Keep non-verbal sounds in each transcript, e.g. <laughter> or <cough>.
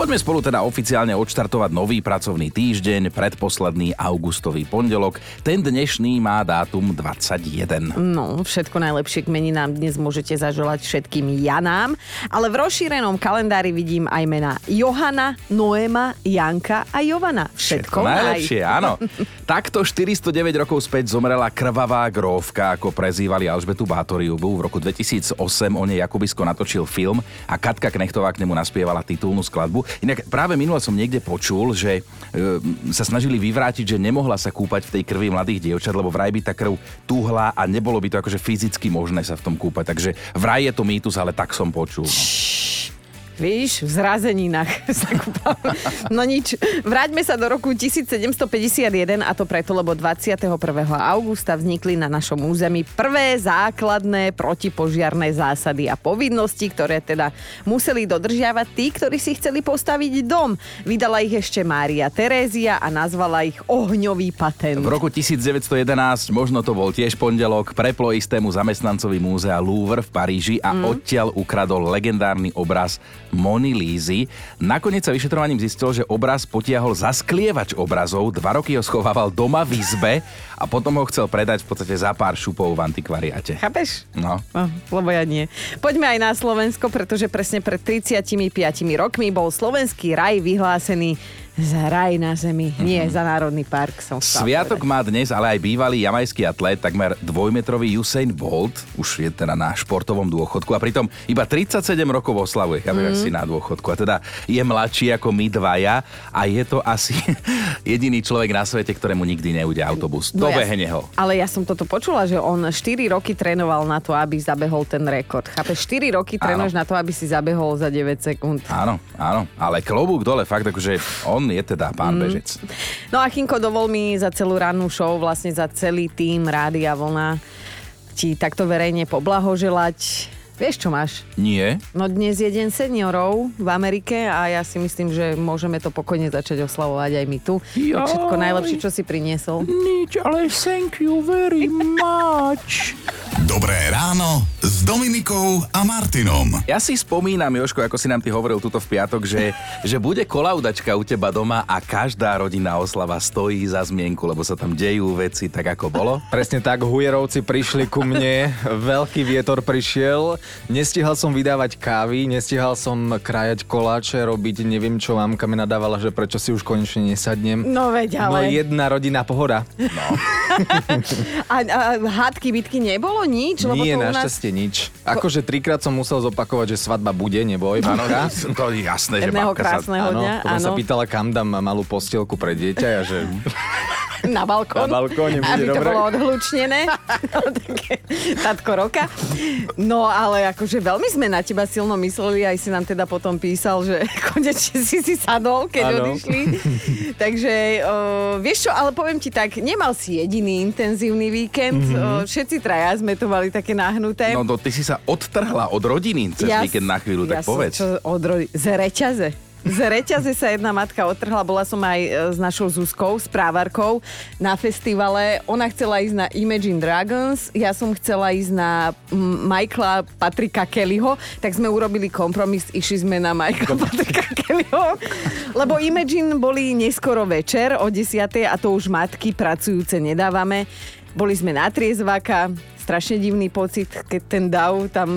Poďme spolu teda oficiálne odštartovať nový pracovný týždeň, predposledný augustový pondelok. Ten dnešný má dátum 21. No, všetko najlepšie k meninám dnes môžete zaželať všetkým Janám, ale v rozšírenom kalendári vidím aj mena Johana, Noema, Janka a Jovana. Všetko, Všetko najlepšie, áno. <laughs> Takto 409 rokov späť zomrela krvavá grófka, ako prezývali Alžbetu Bátoriubu. V roku 2008 o nej Jakubisko natočil film a Katka Knechtová k nemu naspievala titulnú skladbu. Inak práve minule som niekde počul, že e, sa snažili vyvrátiť, že nemohla sa kúpať v tej krvi mladých dievčat, lebo vraj by tá krv tuhla a nebolo by to akože fyzicky možné sa v tom kúpať. Takže vraj je to mýtus, ale tak som počul. No. Víš, v zrazeninách <laughs> sa. No nič, vráťme sa do roku 1751 a to preto, lebo 21. augusta vznikli na našom území prvé základné protipožiarné zásady a povinnosti, ktoré teda museli dodržiavať tí, ktorí si chceli postaviť dom. Vydala ich ešte Mária Terézia a nazvala ich ohňový patent. V roku 1911, možno to bol tiež pondelok, preplo istému zamestnancovi múzea Louvre v Paríži a mm. odtiaľ ukradol legendárny obraz Moni Lízy. Nakoniec sa vyšetrovaním zistil, že obraz potiahol zasklievač obrazov, dva roky ho schovával doma v izbe a potom ho chcel predať v podstate za pár šupov v antikvariate. Chápeš? No. Oh, lebo ja nie. Poďme aj na Slovensko, pretože presne pred 35 rokmi bol slovenský raj vyhlásený za raj na zemi, nie mm-hmm. za Národný park som Sviatok povedať. má dnes ale aj bývalý jamajský atlét, takmer dvojmetrový Usain Bolt, už je teda na športovom dôchodku a pritom iba 37 rokov oslavuje, chápeš, mm. si na dôchodku. A teda je mladší ako my dvaja a je to asi <laughs> jediný človek na svete, ktorému nikdy neudia autobus. No Dobehne ja, ho. Ale ja som toto počula, že on 4 roky trénoval na to, aby zabehol ten rekord. Chápeš, 4 roky trénuješ na to, aby si zabehol za 9 sekúnd. Áno, áno, ale klobúk dole, fakt akože on je teda pán mm. Bežec. No a Chinko, dovol mi za celú rannú show, vlastne za celý tým Rádia Vlna ti takto verejne poblahoželať. Vieš, čo máš? Nie. No dnes je deň seniorov v Amerike a ja si myslím, že môžeme to pokojne začať oslavovať aj my tu. Joj. Všetko najlepšie, čo si priniesol. Nič, ale thank you very much. Dobré ráno s Dominikou a Martinom. Ja si spomínam, Joško, ako si nám ty hovoril tuto v piatok, že, že bude kolaudačka u teba doma a každá rodinná oslava stojí za zmienku, lebo sa tam dejú veci tak, ako bolo. Presne tak, hujerovci prišli ku mne, veľký vietor prišiel, nestihal som vydávať kávy, nestihal som krajať koláče, robiť neviem čo, mamka mi nadávala, že prečo si už konečne nesadnem. No veď, ale... No jedna rodina pohoda. No. <laughs> a, a hádky, bitky nebolo nič? Lebo Nie, to u nás... našťastie nič. Akože trikrát som musel zopakovať, že svadba bude, neboj. Áno, babka. <laughs> to je jasné, že Jedného babka sa... krásneho Áno, dňa, potom sa áno. pýtala, kam dám malú postielku pre dieťa a že <laughs> <laughs> Na balkón. Na balkóne bude Aby to dobre. bolo odhlučnené. No, <laughs> také Tatko roka. No ale akože veľmi sme na teba silno mysleli, aj si nám teda potom písal, že <laughs> konečne si si sadol, keď Áno. odišli. Takže uh, vieš čo, ale poviem ti tak, nemal si jediný intenzívny víkend. Mm-hmm. Uh, všetci traja sme to mali také nahnuté. No, no ty si sa odtrhla od rodiny cez Ja víkend na chvíľu, ja tak povedz. Som, čo, od ro- z reťaze. Z reťaze sa jedna matka otrhla, bola som aj e, s našou Zuzkou, správarkou na festivale. Ona chcela ísť na Imagine Dragons, ja som chcela ísť na Michaela Patrika Kellyho, tak sme urobili kompromis, išli sme na Michaela Patrika Kellyho, lebo Imagine boli neskoro večer o 10. a to už matky pracujúce nedávame. Boli sme na triezvaka, strašne divný pocit, keď ten Dav tam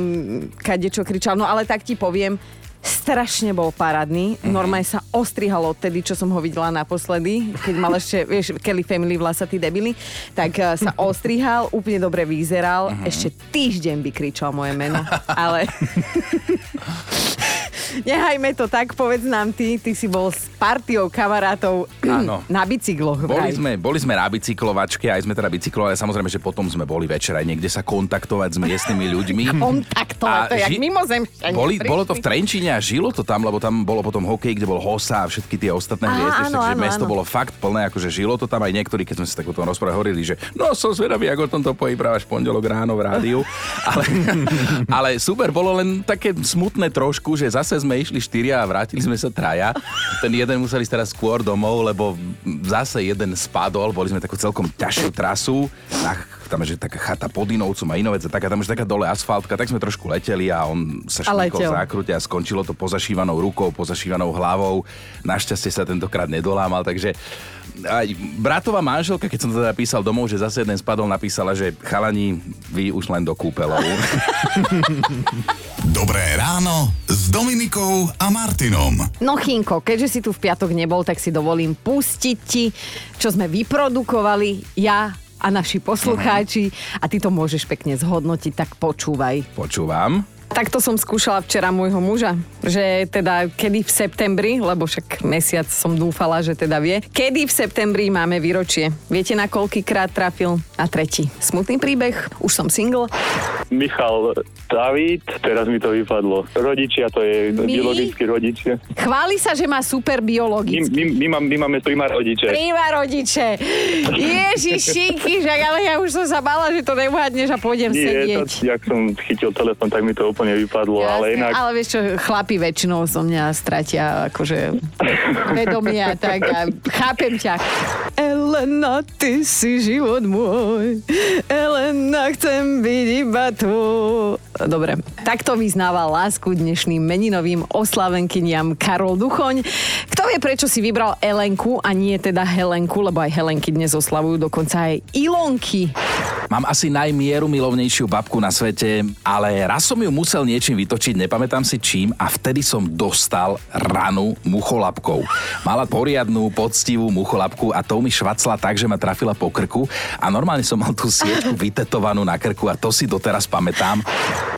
kadečo kričal. No ale tak ti poviem, strašne bol parádny. Normálne sa ostrihal odtedy, čo som ho videla naposledy, keď mal ešte, <laughs> vieš, Kelly Family vlasatý debily, tak eh, sa <laughs> ostrihal, úplne dobre vyzeral. Ešte týždeň by kričal moje meno, ale... <laughs> Nehajme to tak, povedz nám ty, ty si bol s partiou kamarátov Áno. <clears throat> na bicykloch. Boli sme, boli sme na bicyklovačke, aj sme teda bicyklovali, samozrejme, že potom sme boli večer aj niekde sa kontaktovať s miestnymi ľuďmi. <laughs> Kontaktovať, to je jak mimozemšťania boli, bolo to v Trenčíne a žilo to tam, lebo tam bolo potom hokej, kde bol Hosa a všetky tie ostatné Á, hviezdy, áno, takže áno, mesto áno. bolo fakt plné, akože žilo to tam aj niektorí, keď sme si tak o tom rozprávali, hovorili, že no som zvedavý, ako o tomto povyprávaš pondelok ráno v rádiu. <laughs> Ale, ale super, bolo len také smutné trošku, že zase sme išli štyria a vrátili sme sa traja. Ten jeden museli teraz skôr domov, lebo zase jeden spadol, boli sme takú celkom ťažšiu trasu. Na, tam je že taká chata pod Inovcom a Inovec a taká, tam je taká dole asfaltka, tak sme trošku leteli a on sa šmykol v zákrute a skončilo to pozašívanou rukou, pozašívanou hlavou. Našťastie sa tentokrát nedolámal, takže aj bratová manželka, keď som to teda písal domov, že zase jeden spadol, napísala, že chalani, vy už len do kúpelov. <laughs> Dobré ráno s Dominikou a Martinom. No Chinko, keďže si tu v piatok nebol, tak si dovolím pustiť ti, čo sme vyprodukovali ja a naši poslucháči a ty to môžeš pekne zhodnotiť, tak počúvaj. Počúvam. Takto som skúšala včera môjho muža, že teda kedy v septembri, lebo však mesiac som dúfala, že teda vie, kedy v septembri máme výročie. Viete na koľkýkrát trafil? Na tretí. Smutný príbeh, už som single. Michal David, teraz mi to vypadlo. Rodičia, to je My? biologickí rodičia. Chváli sa, že má super My, biologický. my, my, mám, my máme primár rodiče. Príma rodiče. Ježišinky, že ale ja už som sa bala, že to neuhadneš a pôjdem Nie, sedieť. to, jak som chytil telefon, tak mi to úplne vypadlo, ale Jasné, inak... ale vieš čo, chlapi väčšinou zo mňa stratia akože <laughs> vedomia, tak a chápem ťa. Elena, ty si život môj. Elena, chcem byť iba tu. Dobre, takto vyznával lásku dnešným meninovým oslavenkyniam Karol Duchoň. Kto vie, prečo si vybral Elenku a nie teda Helenku, lebo aj Helenky dnes oslavujú dokonca aj Ilonky. Mám asi najmieru milovnejšiu babku na svete, ale raz som ju musel niečím vytočiť, nepamätám si čím a vtedy som dostal ranu mucholapkou. Mala poriadnu, poctivú mucholapku a tou mi švacla tak, že ma trafila po krku a normálne som mal tú sieťku <laughs> vytetovanú na krku a to si doteraz pamätám.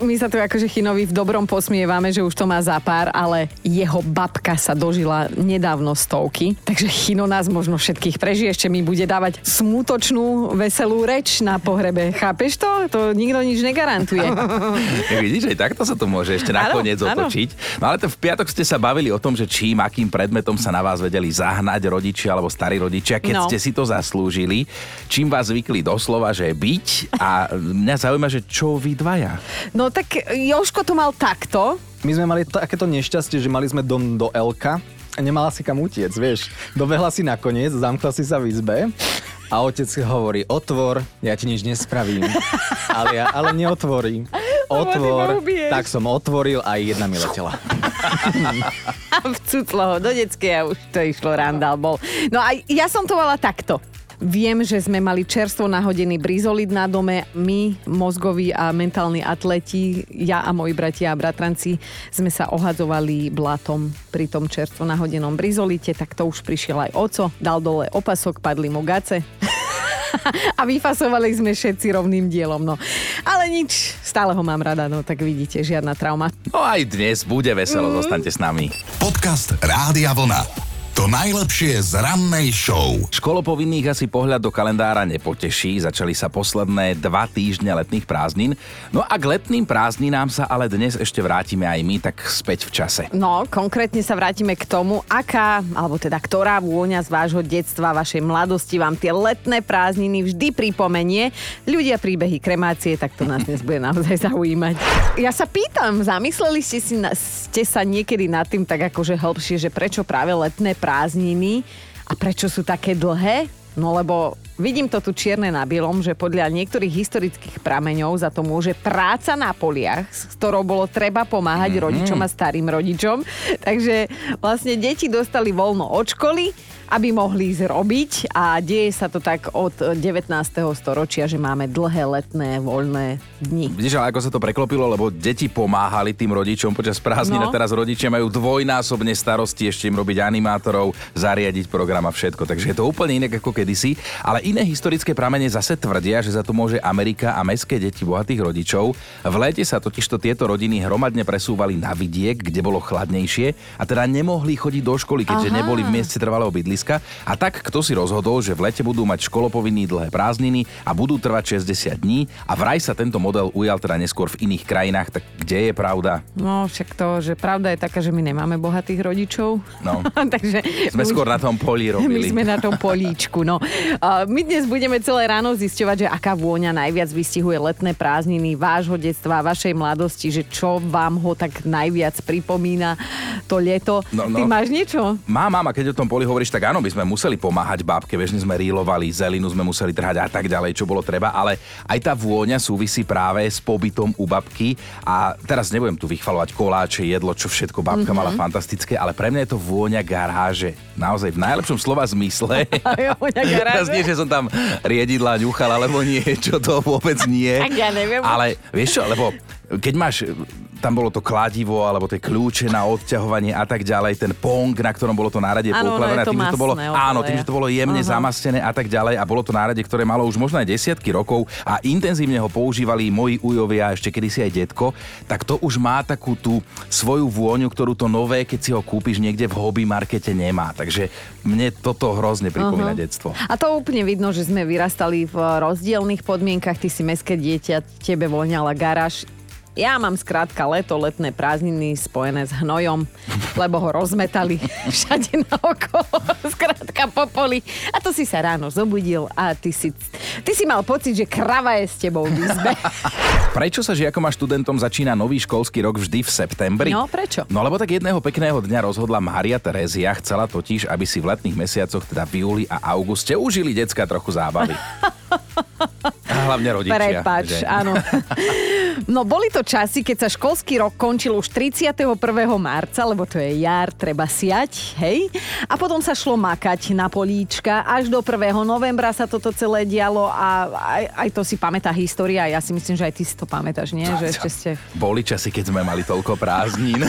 My sa tu akože Chinovi v dobrom posmievame, že už to má za pár, ale jeho babka sa dožila nedávno stovky, takže Chino nás možno všetkých prežije, ešte mi bude dávať smutočnú, veselú reč na pohrebe. Chápeš to? To nikto nič negarantuje. <laughs> Vidíš, aj takto sa to môže ešte nakoniec áno. otočiť. No ale to v piatok ste sa bavili o tom, že čím, akým predmetom sa na vás vedeli zahnať rodičia alebo starí rodičia, keď No. ste si to zaslúžili. Čím vás zvykli doslova, že byť a mňa zaujíma, že čo vy dvaja. No tak Joško to mal takto. My sme mali takéto nešťastie, že mali sme dom do Elka a nemala si kam utiec, vieš. Dobehla si nakoniec, zamkla si sa v izbe a otec hovorí, otvor, ja ti nič nespravím. Ale ja, ale neotvorím. <laughs> Otvor, tak som otvoril a jedna mi letela. <laughs> A vcuclo ho do detskej a už to išlo, randál bol. No a ja som to mala takto. Viem, že sme mali čerstvo nahodený brizolid na dome. My, mozgoví a mentálni atleti, ja a moji bratia a bratranci, sme sa ohadzovali blatom pri tom čerstvo nahodenom brizolite, tak to už prišiel aj oco, dal dole opasok, padli mu gace. <laughs> a vyfasovali sme všetci rovným dielom, no. Ale nič, stále ho mám rada, no tak vidíte, žiadna trauma. No aj dnes bude veselo, mm. zostaňte s nami. Podcast Rádia Vlna. To najlepšie z rannej show. Školopovinných asi pohľad do kalendára nepoteší, začali sa posledné dva týždne letných prázdnin. No a k letným prázdninám sa ale dnes ešte vrátime aj my, tak späť v čase. No, konkrétne sa vrátime k tomu, aká, alebo teda ktorá vôňa z vášho detstva, vašej mladosti vám tie letné prázdniny vždy pripomenie. Ľudia príbehy kremácie, tak to nás dnes bude naozaj zaujímať. Ja sa pýtam, zamysleli ste, si na, ste sa niekedy nad tým tak akože hĺbšie, že prečo práve letné prázdniny a prečo sú také dlhé? No lebo vidím to tu čierne na bielom, že podľa niektorých historických prameňov za to môže práca na poliach, s ktorou bolo treba pomáhať mm-hmm. rodičom a starým rodičom. Takže vlastne deti dostali voľno od školy, aby mohli ísť robiť a deje sa to tak od 19. storočia, že máme dlhé letné voľné dni. Vidíš, ale ako sa to preklopilo, lebo deti pomáhali tým rodičom počas prázdnin No. a teraz rodičia majú dvojnásobne starosti ešte im robiť animátorov, zariadiť program a všetko. Takže je to úplne inak ako kedysi. Ale iné historické pramene zase tvrdia, že za to môže Amerika a mestské deti bohatých rodičov. V lete sa totižto tieto rodiny hromadne presúvali na vidiek, kde bolo chladnejšie a teda nemohli chodiť do školy, keďže Aha. neboli v mieste trvalého bydliska. A tak kto si rozhodol, že v lete budú mať školopovinný dlhé prázdniny a budú trvať 60 dní a vraj sa tento model ujal teda neskôr v iných krajinách, tak kde je pravda? No však to, že pravda je taká, že my nemáme bohatých rodičov. No. <laughs> Takže Sme my skôr na tom poli My robili. sme na tom políčku, no. <laughs> A My dnes budeme celé ráno zisťovať, že aká vôňa najviac vystihuje letné prázdniny vášho detstva, vašej mladosti, že čo vám ho tak najviac pripomína to leto. No, no. Ty máš niečo? Má, mám, a keď o tom Poli hovoríš, tak áno, by sme museli pomáhať babke, bežne sme rílovali, zelinu sme museli trhať a tak ďalej, čo bolo treba, ale aj tá vôňa súvisí práve s pobytom u babky a teraz nebudem tu vychvalovať koláče, jedlo, čo všetko babka mm-hmm. mala fantastické, ale pre mňa je to vôňa garáže. Naozaj v najlepšom slova zmysle. <laughs> Vôňa <laughs> garáže? Nie, že som tam riedidla ňuchal, alebo niečo, to vôbec nie. Tak ja neviem. Ale vieš čo, lebo keď máš tam bolo to kladivo, alebo tie kľúče na odťahovanie a tak ďalej, ten pong, na ktorom bolo to nárade Áno, poukladané. tým, že to bolo, áno, tým, že to bolo jemne Aha. zamastené a tak ďalej a bolo to nárade, ktoré malo už možno aj desiatky rokov a intenzívne ho používali moji ujovia, ešte kedysi aj detko, tak to už má takú tú svoju vôňu, ktorú to nové, keď si ho kúpiš niekde v hobby markete nemá. Takže mne toto hrozne pripomína Aha. detstvo. A to úplne vidno, že sme vyrastali v rozdielných podmienkach. Ty si meské dieťa, tebe voňala garáž. Ja mám skrátka leto, letné prázdniny spojené s hnojom, lebo ho rozmetali <laughs> všade naokolo, <laughs> skrátka po poli. A to si sa ráno zobudil a ty si, ty si mal pocit, že krava je s tebou v izbe. <laughs> Prečo sa žiakom a študentom začína nový školský rok vždy v septembri? No, prečo? No lebo tak jedného pekného dňa rozhodla Mária Terézia, chcela totiž, aby si v letných mesiacoch, teda v júli a auguste, užili decka trochu zábavy. A hlavne rodičia. Prepač, že? áno. No boli to časy, keď sa školský rok končil už 31. marca, lebo to je jar, treba siať, hej? A potom sa šlo makať na políčka. Až do 1. novembra sa toto celé dialo a aj, aj to si pamätá história. Ja si myslím, že aj ty si to pamätáš, nie? Že ešte ste... Boli časy, keď sme mali toľko prázdnin.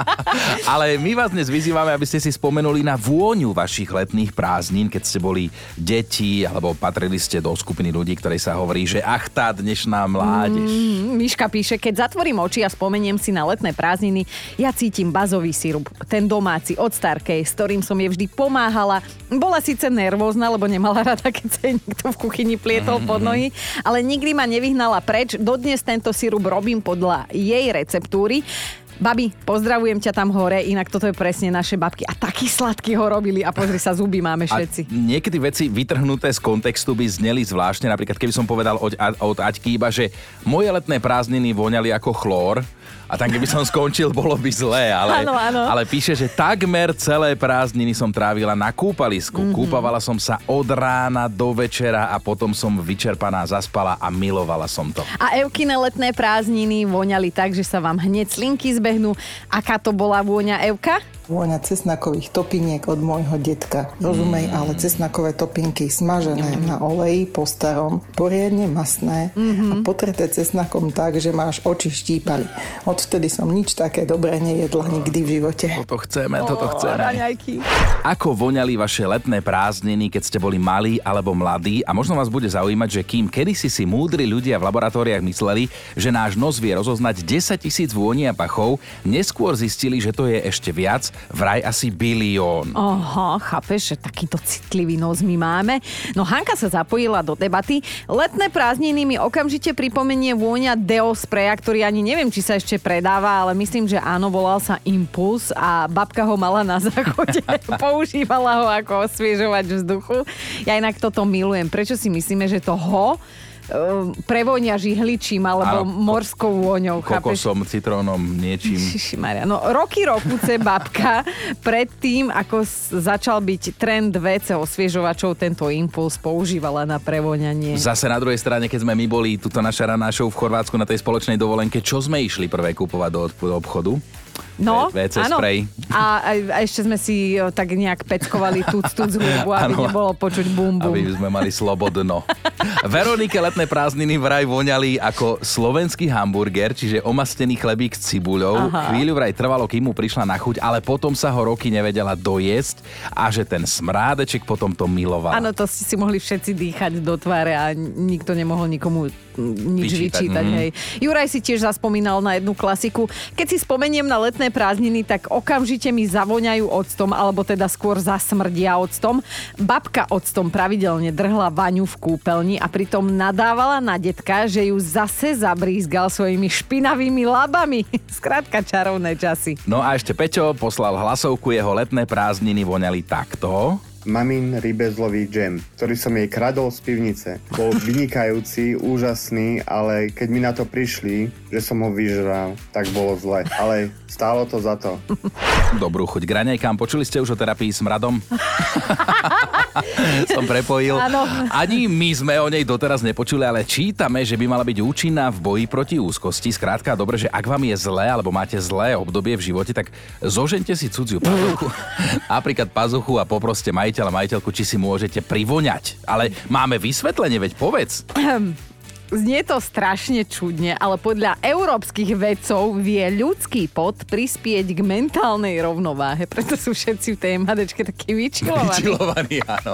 <laughs> Ale my vás dnes vyzývame, aby ste si spomenuli na vôňu vašich letných prázdnin, keď ste boli deti alebo patrili ste do skupiny ľudí, ktorej sa hovorí, že ach tá dnešná mládež. Mm, Miška píše, keď zatvorím oči a spomeniem si na letné prázdniny, ja cítim bazový sirup, ten domáci od Starkej, s ktorým som jej vždy pomáhala. Bola síce nervózna, lebo nemala rada, keď sa niekto v kuchyni plietol pod nohy, ale nikdy ma nevyhnala preč. Dodnes tento sirup robím podľa jej receptúry. Babi, pozdravujem ťa tam hore, inak toto je presne naše babky. A taký sladký ho robili a pozri sa, zuby máme všetci. A niekedy veci vytrhnuté z kontextu by zneli zvláštne. Napríklad, keby som povedal od, od Aťky iba, že moje letné prázdniny voňali ako chlór, a tam keby som skončil, bolo by zlé, ale, Áno, áno. ale píše, že takmer celé prázdniny som trávila na kúpalisku. Mhm. Mm-hmm. Kúpavala som sa od rána do večera a potom som vyčerpaná zaspala a milovala som to. A Evkine letné prázdniny voňali tak, že sa vám hneď slinky zbehnú. Aká to bola vôňa Evka? Vôňa cesnakových topiniek od môjho detka. Rozumej, ale cesnakové topinky smažené na oleji po starom, poriadne masné a potreté cesnakom tak, že máš oči štípali. Odvtedy som nič také dobré nejedla nikdy v živote. Toto chceme, toto chceme. Raňajky. Ako voňali vaše letné prázdniny, keď ste boli malí alebo mladí a možno vás bude zaujímať, že kým kedysi si múdri ľudia v laboratóriách mysleli, že náš nos vie rozoznať 10 tisíc vôni a pachov, neskôr zistili, že to je ešte viac, vraj asi bilión. Aha, chápeš, že takýto citlivý nos my máme. No Hanka sa zapojila do debaty. Letné prázdniny mi okamžite pripomenie vôňa Deo Spraya, ktorý ani neviem, či sa ešte predáva, ale myslím, že áno, volal sa Impuls a babka ho mala na záchode. <laughs> Používala ho ako osviežovač vzduchu. Ja inak toto milujem. Prečo si myslíme, že to ho prevonia žihličím alebo Áno, morskou vôňou, chápeš? Kokosom, citrónom, niečím. Maria. No roky rokuce babka predtým, ako s- začal byť trend WC osviežovačov, tento impuls používala na prevoňanie. Zase na druhej strane, keď sme my boli, tuto naša raná show v Chorvátsku na tej spoločnej dovolenke, čo sme išli prvé kúpovať do, do obchodu? No, WC áno. spray. A, a, a ešte sme si o, tak nejak peckovali tuc, tuc hudbu, aby Áno. nebolo počuť bum, bum. Aby sme mali slobodno. Veronike letné prázdniny vraj voňali ako slovenský hamburger, čiže omastený chlebík s cibuľou. Aha. Chvíľu vraj trvalo, kým mu prišla na chuť, ale potom sa ho roky nevedela dojesť a že ten smrádeček potom to miloval. Áno, to ste si mohli všetci dýchať do tváre a nikto nemohol nikomu mm, nič Vyčítať, vyčítať. mhm. Hej. Juraj si tiež zaspomínal na jednu klasiku. Keď si spomeniem na letné prázdniny, tak okamžite mi zavoňajú octom, alebo teda skôr zasmrdia octom. Babka octom pravidelne drhla vaňu v kúpeľni a pritom nadávala na detka, že ju zase zabrízgal svojimi špinavými labami. <laughs> Skrátka čarovné časy. No a ešte Peťo poslal hlasovku, jeho letné prázdniny voňali takto. Mamin rybezlový džem, ktorý som jej kradol z pivnice. Bol vynikajúci, úžasný, ale keď mi na to prišli, že som ho vyžral, tak bolo zle. Ale stálo to za to. Dobrú chuť k raňajkám. Počuli ste už o terapii smradom? <laughs> som prepojil. Áno. Ani my sme o nej doteraz nepočuli, ale čítame, že by mala byť účinná v boji proti úzkosti. Skrátka, dobre, že ak vám je zlé alebo máte zlé obdobie v živote, tak zožente si cudziu pazuchu. <laughs> Napríklad pazuchu a poproste majiteľa, majiteľku, či si môžete privoňať. Ale máme vysvetlenie, veď povedz. Znie to strašne čudne, ale podľa európskych vedcov vie ľudský pot prispieť k mentálnej rovnováhe. Preto sú všetci v tej madečke takí vyčilovaní. Vyčilovaní, áno.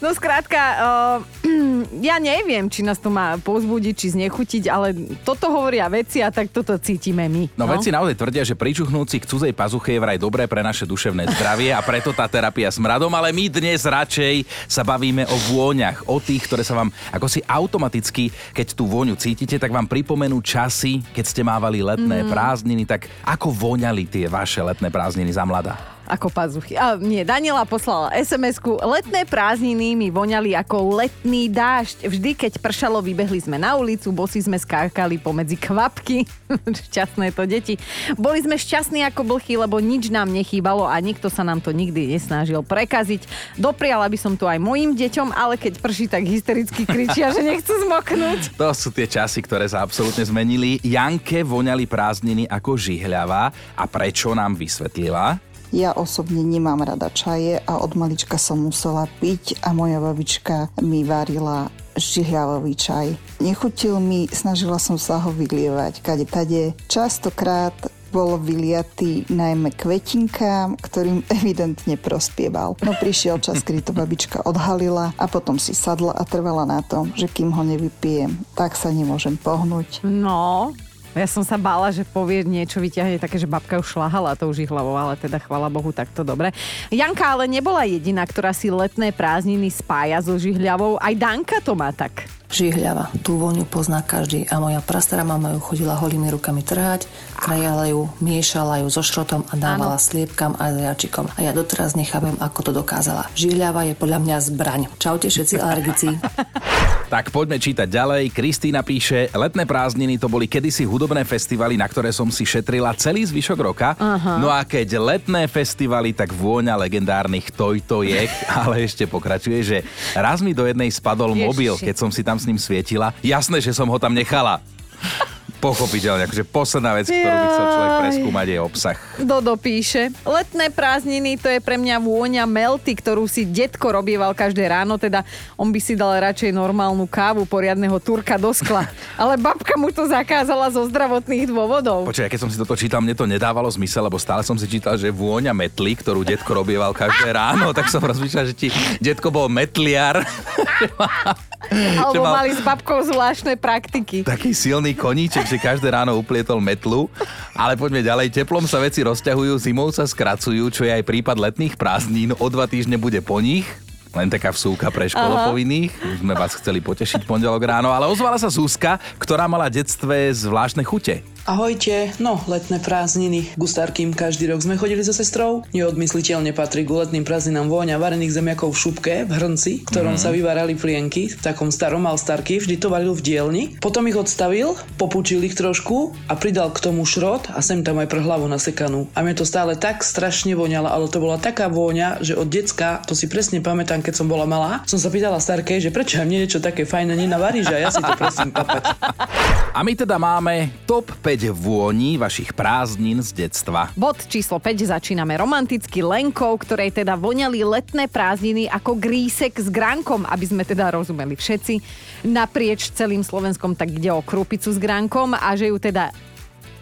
No skrátka, uh, <clears throat> ja neviem, či nás to má pozbudiť, či znechutiť, ale toto hovoria veci a tak toto cítime my. No, no. vedci naozaj tvrdia, že pričuchnúci k cudzej pazuche je vraj dobré pre naše duševné zdravie a preto tá terapia smradom, ale my dnes radšej sa bavíme o vôňach, o tých, ktoré sa vám ako si automaticky, keď tú vôňu cítite, tak vám pripomenú časy, keď ste mávali letné mm. prázdniny, tak ako voňali tie vaše letné prázdniny za mladá? Ako pazuchy. A nie, Daniela poslala SMS-ku. Letné prázdniny mi voňali ako letný dážď. Vždy, keď pršalo, vybehli sme na ulicu, bosi sme skákali pomedzi kvapky. <laughs> Šťastné to deti. Boli sme šťastní ako blchy, lebo nič nám nechýbalo a nikto sa nám to nikdy nesnažil prekaziť. Dopriala by som to aj mojim deťom, ale keď prší, tak hystericky kričia, že nechcú zmoknúť. <laughs> To sú tie časy, ktoré sa absolútne zmenili. Janke voňali prázdniny ako žihľava a prečo nám vysvetlila? Ja osobne nemám rada čaje a od malička som musela piť a moja babička mi varila žihľavový čaj. Nechutil mi, snažila som sa ho vylievať kade tade. Častokrát bol vyliatý najmä kvetinkám, ktorým <laughs> evidentne prospieval. No prišiel čas, kedy to babička odhalila a potom si sadla a trvala na tom, že kým ho nevypijem, tak sa nemôžem pohnúť. No, ja som sa bála, že povie niečo, vyťahne také, že babka už šlahala to už ich hlavou, ale teda chvala Bohu, takto dobre. Janka ale nebola jediná, ktorá si letné prázdniny spája so žihľavou. Aj Danka to má tak. Žihľava. Tú vôňu pozná každý a moja prastará mama ju chodila holými rukami trhať, krajala ju, miešala ju so šrotom a dávala ano. sliepkam a zajačikom. A ja doteraz nechápem, ako to dokázala. Žihľava je podľa mňa zbraň. Čaute všetci alergici. <laughs> Tak poďme čítať ďalej. Kristýna píše, letné prázdniny to boli kedysi hudobné festivaly, na ktoré som si šetrila celý zvyšok roka. Aha. No a keď letné festivaly, tak vôňa legendárnych tojtojek, <laughs> ale ešte pokračuje, že raz mi do jednej spadol Ježiši. mobil, keď som si tam s ním svietila. Jasné, že som ho tam nechala. Pochopiteľne, akože posledná vec, ktorú by chcel človek preskúmať, je obsah. Dodo píše, letné prázdniny to je pre mňa vôňa melty, ktorú si detko robieval každé ráno, teda on by si dal radšej normálnu kávu poriadneho turka do skla. <laughs> Ale babka mu to zakázala zo zdravotných dôvodov. Počkaj, keď som si toto čítal, mne to nedávalo zmysel, lebo stále som si čítal, že vôňa metly, ktorú detko robieval každé <laughs> ráno, tak som rozmýšľal, že ti detko bol metliar. <laughs> <laughs> Alebo mal... mali s babkou zvláštne praktiky. Taký silný koníček, že každé ráno uplietol metlu. Ale poďme ďalej. Teplom sa veci rozťahujú, zimou sa skracujú, čo je aj prípad letných prázdnin. O dva týždne bude po nich. Len taká vsúka pre školopovinných. Už sme vás chceli potešiť pondelok ráno, ale ozvala sa Zuzka, ktorá mala detstve zvláštne chute. Ahojte, no letné prázdniny. Gustárkým každý rok sme chodili so sestrou. Neodmysliteľne patrí k letným prázdninám vôňa varených zemiakov v šupke, v hrnci, v ktorom mm. sa vyvárali plienky, v takom starom starky, vždy to varil v dielni. Potom ich odstavil, popúčil ich trošku a pridal k tomu šrot a sem tam aj pre hlavu nasekanú. A mne to stále tak strašne voňalo, ale to bola taká vôňa, že od decka, to si presne pamätám, keď som bola malá, som sa pýtala starkej, že prečo mne niečo také fajné nenavaríš a ja si to prosím papať. A my teda máme top 5 vôni vašich prázdnin z detstva. Bod číslo 5 začíname romanticky Lenkou, ktorej teda voňali letné prázdniny ako grísek s gránkom, aby sme teda rozumeli všetci. Naprieč celým Slovenskom tak ide o krúpicu s gránkom a že ju teda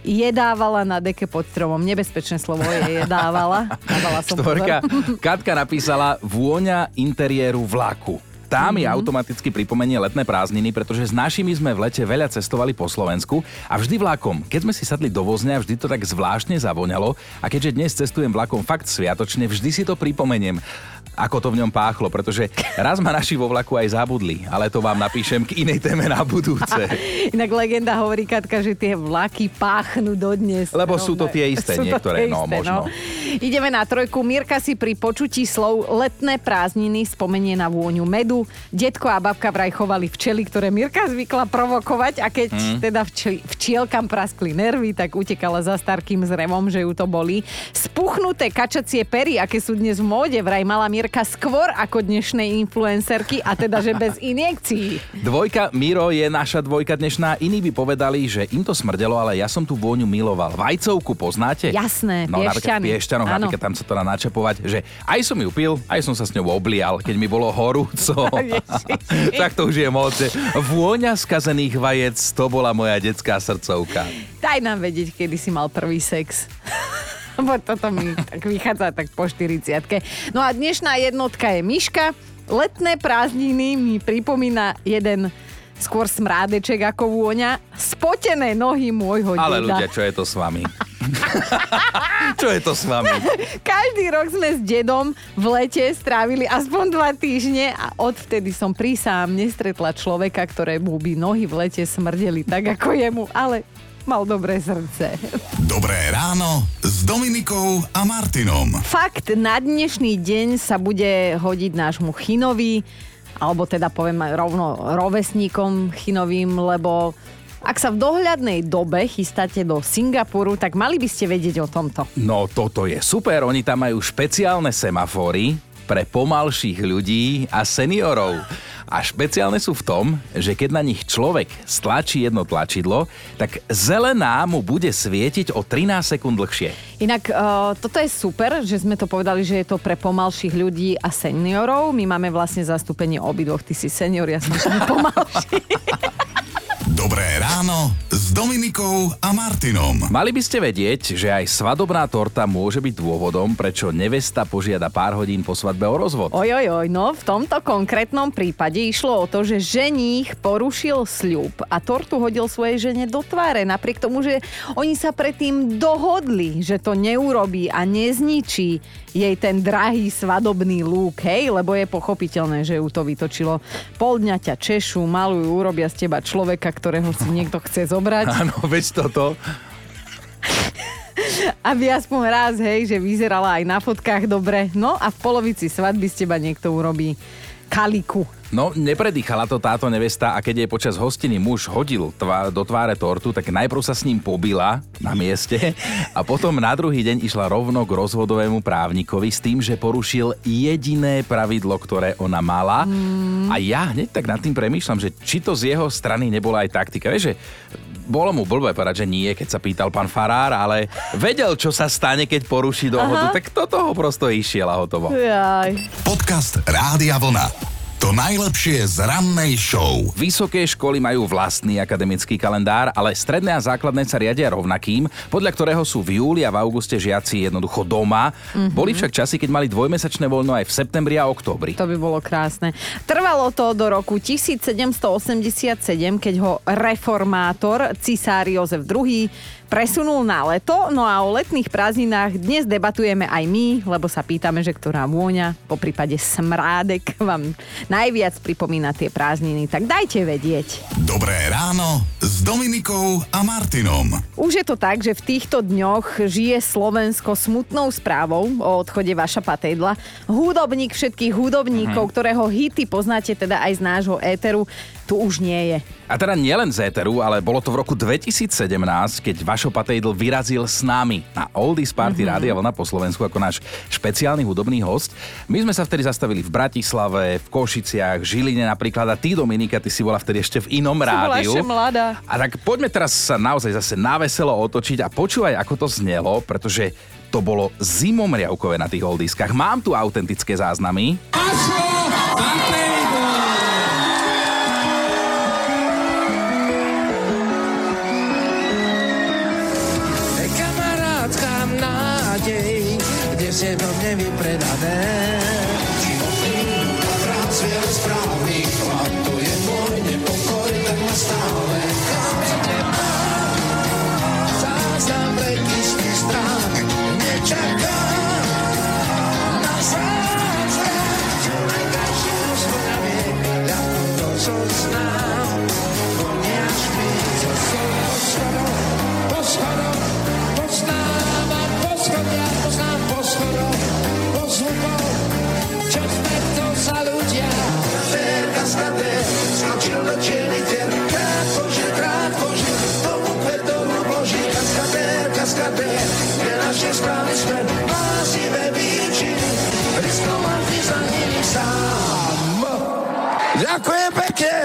jedávala na deke pod stromom. Nebezpečné slovo je jedávala. Dávala som Štvorka. Katka napísala vôňa interiéru vlaku tá mi mm-hmm. automaticky pripomenie letné prázdniny, pretože s našimi sme v lete veľa cestovali po Slovensku a vždy vlakom. Keď sme si sadli do vozňa, vždy to tak zvláštne zavoňalo a keďže dnes cestujem vlakom fakt sviatočne, vždy si to pripomeniem ako to v ňom páchlo, pretože raz ma naši vo vlaku aj zabudli, ale to vám napíšem k inej téme na budúce. Inak legenda hovorí, Katka, že tie vlaky páchnú dodnes. Lebo sú to tie isté sú niektoré, to tie no isté, možno. No. Ideme na trojku. Mirka si pri počutí slov letné prázdniny spomenie na vôňu medu. Detko a babka vraj chovali včely, ktoré Mirka zvykla provokovať a keď mm. teda včeli, včielkam praskli nervy, tak utekala za starkým zrevom, že ju to boli. Spuchnuté kačacie pery, aké sú dnes v móde, vraj mala Mirka skôr ako dnešnej influencerky a teda, že bez injekcií. Dvojka Miro je naša dvojka dnešná. Iní by povedali, že im to smrdelo, ale ja som tú vôňu miloval. Vajcovku poznáte? Jasné, no, piešťany. Piešťanoch, Áno. napríklad tam sa to dá načapovať, že aj som ju pil, aj som sa s ňou oblial, keď mi bolo horúco. <laughs> tak to už je moc. Vôňa skazených vajec, to bola moja detská srdcovka. Daj nám vedieť, kedy si mal prvý sex. Lebo toto mi tak vychádza tak po 40 No a dnešná jednotka je Miška. Letné prázdniny mi pripomína jeden skôr smrádeček ako vôňa. Spotené nohy môjho Ale deda. ľudia, čo je to s vami? <laughs> čo je to s vami? Každý rok sme s dedom v lete strávili aspoň dva týždne a odvtedy som prísám nestretla človeka, ktorému by nohy v lete smrdeli tak ako jemu, ale mal dobré srdce. Dobré ráno s Dominikou a Martinom. Fakt, na dnešný deň sa bude hodiť nášmu Chinovi, alebo teda poviem rovno rovesníkom Chinovým, lebo ak sa v dohľadnej dobe chystáte do Singapuru, tak mali by ste vedieť o tomto. No toto je super, oni tam majú špeciálne semafory pre pomalších ľudí a seniorov. A špeciálne sú v tom, že keď na nich človek stlačí jedno tlačidlo, tak zelená mu bude svietiť o 13 sekúnd dlhšie. Inak uh, toto je super, že sme to povedali, že je to pre pomalších ľudí a seniorov. My máme vlastne zastúpenie obidvoch. Ty si senior, ja som pomalší. <laughs> Dobré ráno s Dominikou a Martinom. Mali by ste vedieť, že aj svadobná torta môže byť dôvodom, prečo nevesta požiada pár hodín po svadbe o rozvod. Oj, oj, oj, no v tomto konkrétnom prípade išlo o to, že ženích porušil sľub a tortu hodil svojej žene do tváre, napriek tomu, že oni sa predtým dohodli, že to neurobí a nezničí jej ten drahý svadobný lúk, hej, lebo je pochopiteľné, že ju to vytočilo. Pol dňa ťa češu, malujú, urobia z teba človeka, ktorého si niekto chce zobrať. Áno, veď toto. Aby aspoň raz, hej, že vyzerala aj na fotkách dobre. No a v polovici svadby z teba niekto urobí kaliku. No, nepredýchala to táto nevesta a keď jej počas hostiny muž hodil tvá, do tváre tortu, tak najprv sa s ním pobila na mieste <laughs> a potom na druhý deň išla rovno k rozvodovému právnikovi s tým, že porušil jediné pravidlo, ktoré ona mala. Mm. A ja hneď tak nad tým premýšľam, že či to z jeho strany nebola aj taktika. Vieš, že bolo mu blbé povedať, že nie, keď sa pýtal pán Farár, ale vedel, čo sa stane, keď poruší dohodu, Aha. tak do toho prosto išiel a hotovo. Jaj. Podcast Rádia Vlna. To najlepšie z rannej show. Vysoké školy majú vlastný akademický kalendár, ale stredné a základné sa riadia rovnakým, podľa ktorého sú v júli a v auguste žiaci jednoducho doma. Mm-hmm. Boli však časy, keď mali dvojmesačné voľno aj v septembri a októbri. To by bolo krásne. Trvalo to do roku 1787, keď ho reformátor cisár Jozef II presunul na leto, no a o letných prázdninách dnes debatujeme aj my, lebo sa pýtame, že ktorá vôňa, po prípade smrádek, vám najviac pripomína tie prázdniny, tak dajte vedieť. Dobré ráno s Dominikou a Martinom. Už je to tak, že v týchto dňoch žije Slovensko smutnou správou o odchode Vaša Patejdla. Hudobník všetkých hudobníkov, ktorého hity poznáte teda aj z nášho éteru, tu už nie je. A teda nielen z éteru, ale bolo to v roku 2017, keď Vašo Patejdl vyrazil s nami na Oldies Party mm-hmm. Rádia Vlna po Slovensku ako náš špeciálny hudobný host. My sme sa vtedy zastavili v Bratislave, v Košiciach, Žiline napríklad a ty Dominika, ty si bola vtedy ešte v inom Si bola rádiu. ešte mladá. A tak poďme teraz sa naozaj zase na veselo otočiť a počúvaj, ako to znelo, pretože to bolo zimomriavkové na tých oldiskách. Mám tu autentické záznamy. Kamarátka s tebou kaskade, skočil do čeliteľ, krátkože, krátkože, tomu kvetoru boží, kaskadér, kaskade, kde naše správy smer, mázivé výčiny, riskovaný za nimi sám. Ďakujem pekne!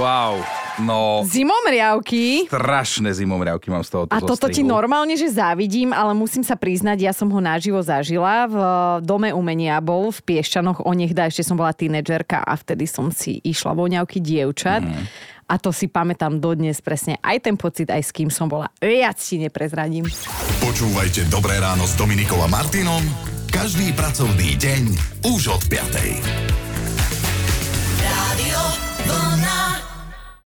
Wow. No, Zimomriavky. strašné zimomriavky mám z toho A toto ti normálne, že závidím, ale musím sa priznať, ja som ho naživo zažila. V Dome umenia bol v Piešťanoch, onehda ešte som bola tínedžerka a vtedy som si išla voňavky dievčat. Mhm. A to si pamätám dodnes presne aj ten pocit, aj s kým som bola. Viac ti neprezradím. Počúvajte Dobré ráno s Dominikom a Martinom každý pracovný deň už od 5.